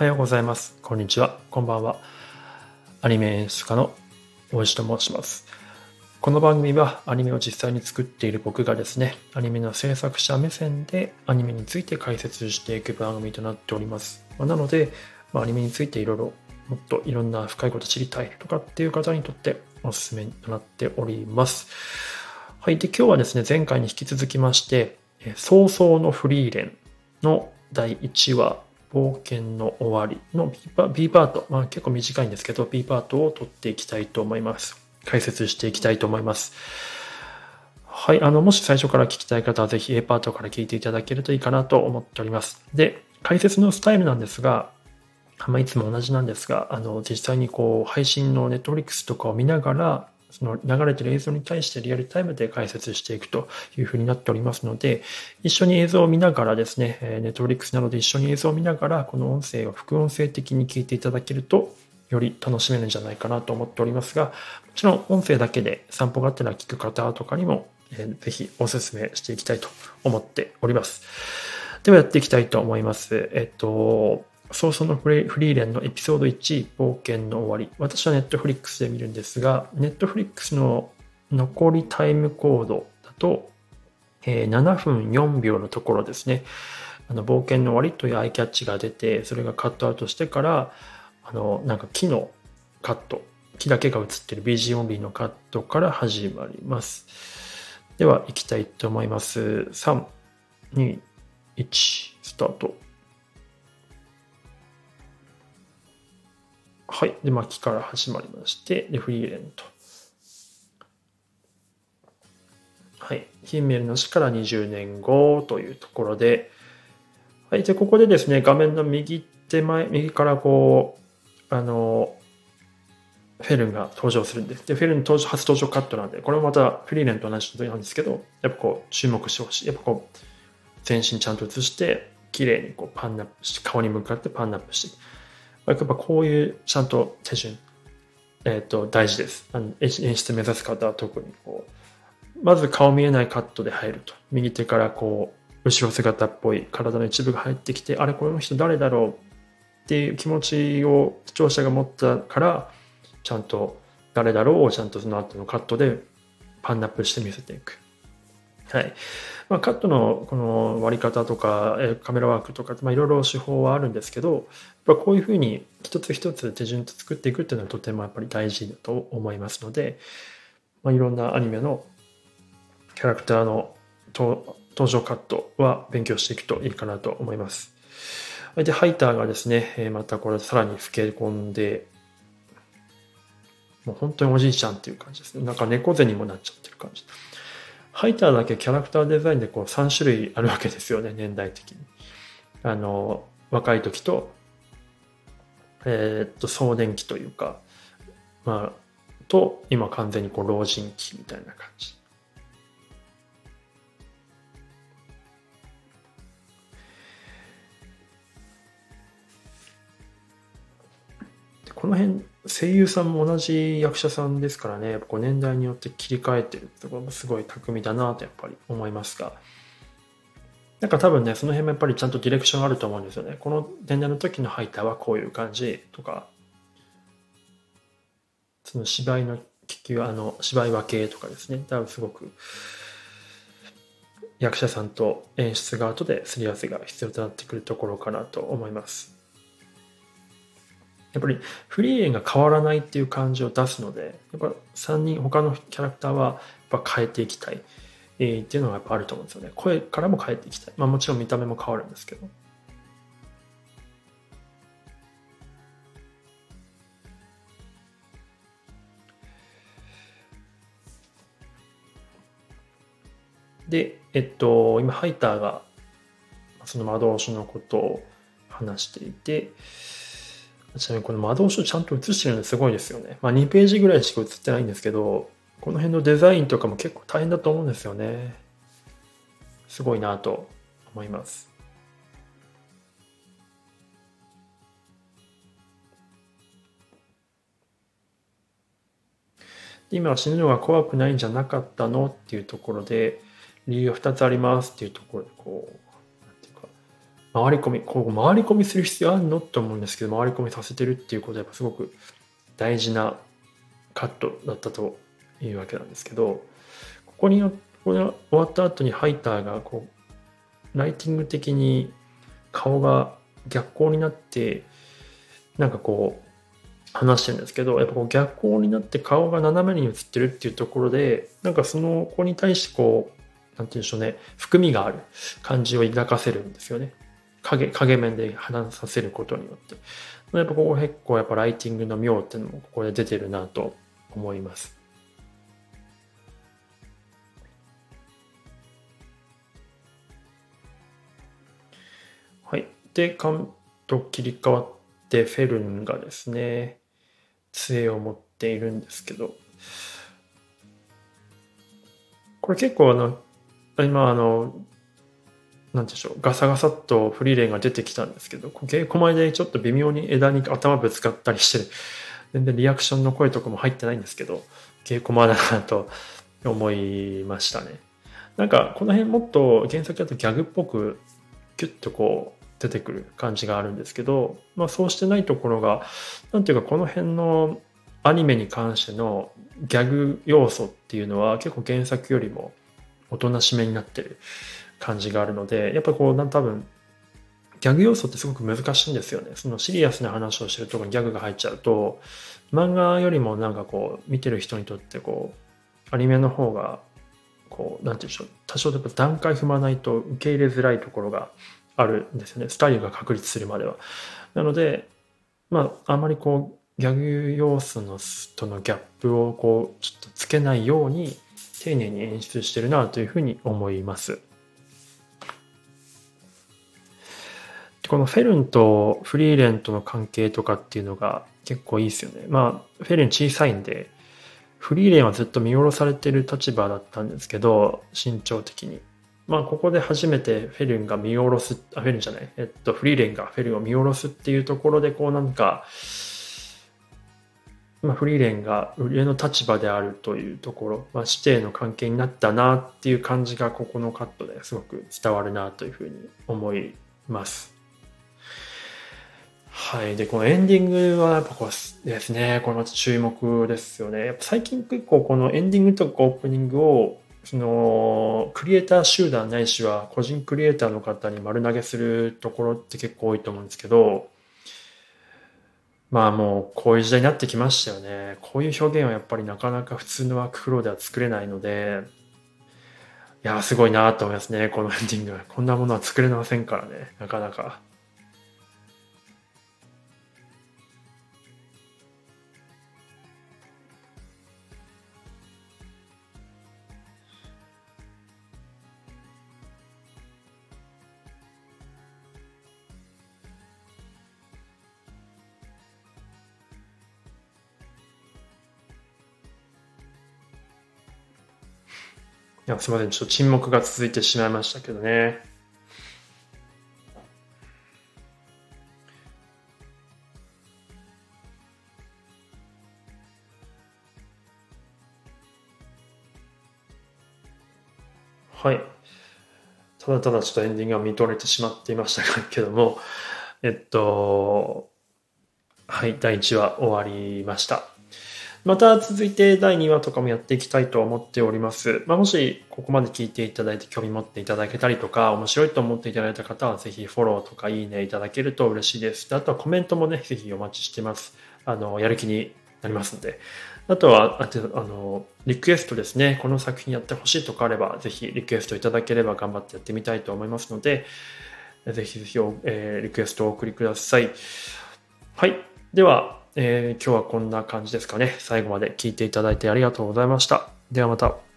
はようございます。こんにちは。こんばんは。アニメ演出家の大石と申します。この番組はアニメを実際に作っている僕がですね、アニメの制作者目線でアニメについて解説していく番組となっております。まなので、まあ、アニメについていろいろもっといろんな深いこと知りたいとかっていう方にとっておすすめとなっております。はい。で、今日はですね、前回に引き続きまして、早々のフリーレンの第1話、冒険の終わりの B パ B パート、まあ、結構短いんですけど、B パートを取っていきたいと思います。解説していきたいと思います。はい。あの、もし最初から聞きたい方は、ぜひ A パートから聞いていただけるといいかなと思っております。で、解説のスタイルなんですが、ま、いつも同じなんですが、あの、実際にこう、配信の Netflix とかを見ながら、その流れてる映像に対してリアルタイムで解説していくというふうになっておりますので、一緒に映像を見ながらですね、ネットフリックスなどで一緒に映像を見ながら、この音声を副音声的に聞いていただけると、より楽しめるんじゃないかなと思っておりますが、もちろん音声だけで散歩がってら聞く方とかにも、ぜひお勧めしていきたいと思っております。ではやっていきたいと思います。えっと、早々のフリーレンのエピソード1、冒険の終わり。私はネットフリックスで見るんですが、ネットフリックスの残りタイムコードだと、えー、7分4秒のところですね。あの冒険の終わりというアイキャッチが出て、それがカットアウトしてから、あの、なんか木のカット、木だけが映ってる BG オンリーのカットから始まります。では、行きたいと思います。3、2、1、スタート。はい。で、巻きから始まりまして、で、フリーレンと。はい。ヒンメルの死から20年後というところで、はい。で、ここでですね、画面の右手前、右からこう、あの、フェルンが登場するんです。で、フェルン登場初登場カットなんで、これもまたフリーレンと同じなんですけど、やっぱこう、注目してほしい。やっぱこう、全身ちゃんと映して、綺麗にこうパンナップして、顔に向かってパンナップして、やっぱこういうちゃんと手順、えっ、ー、と、大事です。あの演出目指す方は特にこう、まず顔見えないカットで入ると。右手からこう、後ろ姿っぽい体の一部が入ってきて、あれ、この人誰だろうっていう気持ちを視聴者が持ったから、ちゃんと誰だろうをちゃんとその後のカットでパンナップして見せていく。はい。まあ、カットのこの割り方とか、えカメラワークとか、まあ、いろいろ手法はあるんですけど、やっぱこういうふうに一つ一つ手順と作っていくっていうのはとてもやっぱり大事だと思いますので、まあ、いろんなアニメのキャラクターの登場カットは勉強していくといいかなと思います。で、ハイターがですね、またこれさらに老け込んで、もう本当におじいちゃんっていう感じですね。なんか猫背にもなっちゃってる感じ。ハイターだけキャラクターデザインでこう3種類あるわけですよね、年代的に。あの、若い時と、えー、っと、壮年期というか、まあ、と、今完全にこう老人期みたいな感じ。この辺声優さんも同じ役者さんですからね、やっぱこう年代によって切り替えてるってところもすごい巧みだなとやっぱり思いますが、なんか多分ね、その辺もやっぱりちゃんとディレクションあると思うんですよね。この年代の時のハイターはこういう感じとか、その芝居の気球、あの、芝居分けとかですね、多分すごく役者さんと演出が後ですり合わせが必要となってくるところかなと思います。やっぱりフリーレンが変わらないっていう感じを出すので、やっぱ3人、他のキャラクターはやっぱ変えていきたい、えー、っていうのがやっぱあると思うんですよね。声からも変えていきたい。まあもちろん見た目も変わるんですけど。で、えっと、今、ハイターが、その魔導書のことを話していて、ちなみにこの魔導書ちゃんと写してるのすごいですよね。まあ2ページぐらいしか写ってないんですけど、この辺のデザインとかも結構大変だと思うんですよね。すごいなと思います。今は死ぬのが怖くないんじゃなかったの？っていうところで理由が2つありますっていうところでこう回り込み、こう回り込みする必要あるのって思うんですけど、回り込みさせてるっていうことはやっぱすごく大事なカットだったというわけなんですけど、ここに、ここ終わった後にハイターがこう、ライティング的に顔が逆光になって、なんかこう、話してるんですけど、やっぱこう逆光になって顔が斜めに映ってるっていうところで、なんかその子に対してこう、なんて言うんでしょうね、含みがある感じを抱かせるんですよね。影、影面で話させることによって。やっぱここ結構やっぱライティングの妙っていうのもここで出てるなと思います。はい。で、カンと切り替わってフェルンがですね、杖を持っているんですけど、これ結構あの、今あの、なんでしょう、ガサガサっとフリーレンが出てきたんですけど、稽古前でちょっと微妙に枝に頭ぶつかったりして、全然リアクションの声とかも入ってないんですけど、稽古前だなと思いましたね。なんか、この辺もっと原作だとギャグっぽく、キュッとこう、出てくる感じがあるんですけど、まあそうしてないところが、なんていうかこの辺のアニメに関してのギャグ要素っていうのは結構原作よりもおとなしめになってる感じがあるので、やっぱりこう、なん多分、ギャグ要素ってすごく難しいんですよね。そのシリアスな話をしてるとこにギャグが入っちゃうと、漫画よりもなんかこう、見てる人にとってこう、アニメの方が、こう、なんて言うんでしょう、多少やっぱ段階踏まないと受け入れづらいところがあるんですよね。スタイルが確立するまでは。なので、まあ、あまりこう、ギャグ要素のとのギャップをこう、ちょっとつけないように、丁寧に演出してるなというふうに思います。このフェルンとフリーレンとの関係とかっていうのが結構いいですよね。まあ、フェルン小さいんで、フリーレンはずっと見下ろされてる立場だったんですけど、身長的に。まあ、ここで初めてフェルンが見下ろす、あ、フェルンじゃない、えっと、フリーレンがフェルンを見下ろすっていうところで、こうなんか、まあ、フリーレンが上の立場であるというところ、まあ、師弟の関係になったなっていう感じがここのカットですごく伝わるなというふうに思います。はい。で、このエンディングはやっぱこうですね、これまた注目ですよね。やっぱ最近結構このエンディングとかオープニングを、その、クリエイター集団ないしは個人クリエイターの方に丸投げするところって結構多いと思うんですけど、まあもうこういう時代になってきましたよね。こういう表現はやっぱりなかなか普通のワークフローでは作れないので、いや、すごいなと思いますね、このエンディング。こんなものは作れませんからね、なかなか。いや、すみません。ちょっと沈黙が続いてしまいましたけどね。はい。ただただちょっとエンディングが見とれてしまっていましたけども、えっと、はい、第1話終わりました。また続いて第2話とかもやっていきたいと思っております。まあ、もしここまで聞いていただいて興味持っていただけたりとか、面白いと思っていただいた方はぜひフォローとかいいねいただけると嬉しいです。あとはコメントもね、ぜひお待ちしてます。あの、やる気になりますので。あとは、あと、あの、リクエストですね。この作品やってほしいとかあれば、ぜひリクエストいただければ頑張ってやってみたいと思いますので、ぜひぜひ、えー、リクエストをお送りください。はい。では、えー、今日はこんな感じですかね。最後まで聞いていただいてありがとうございました。ではまた。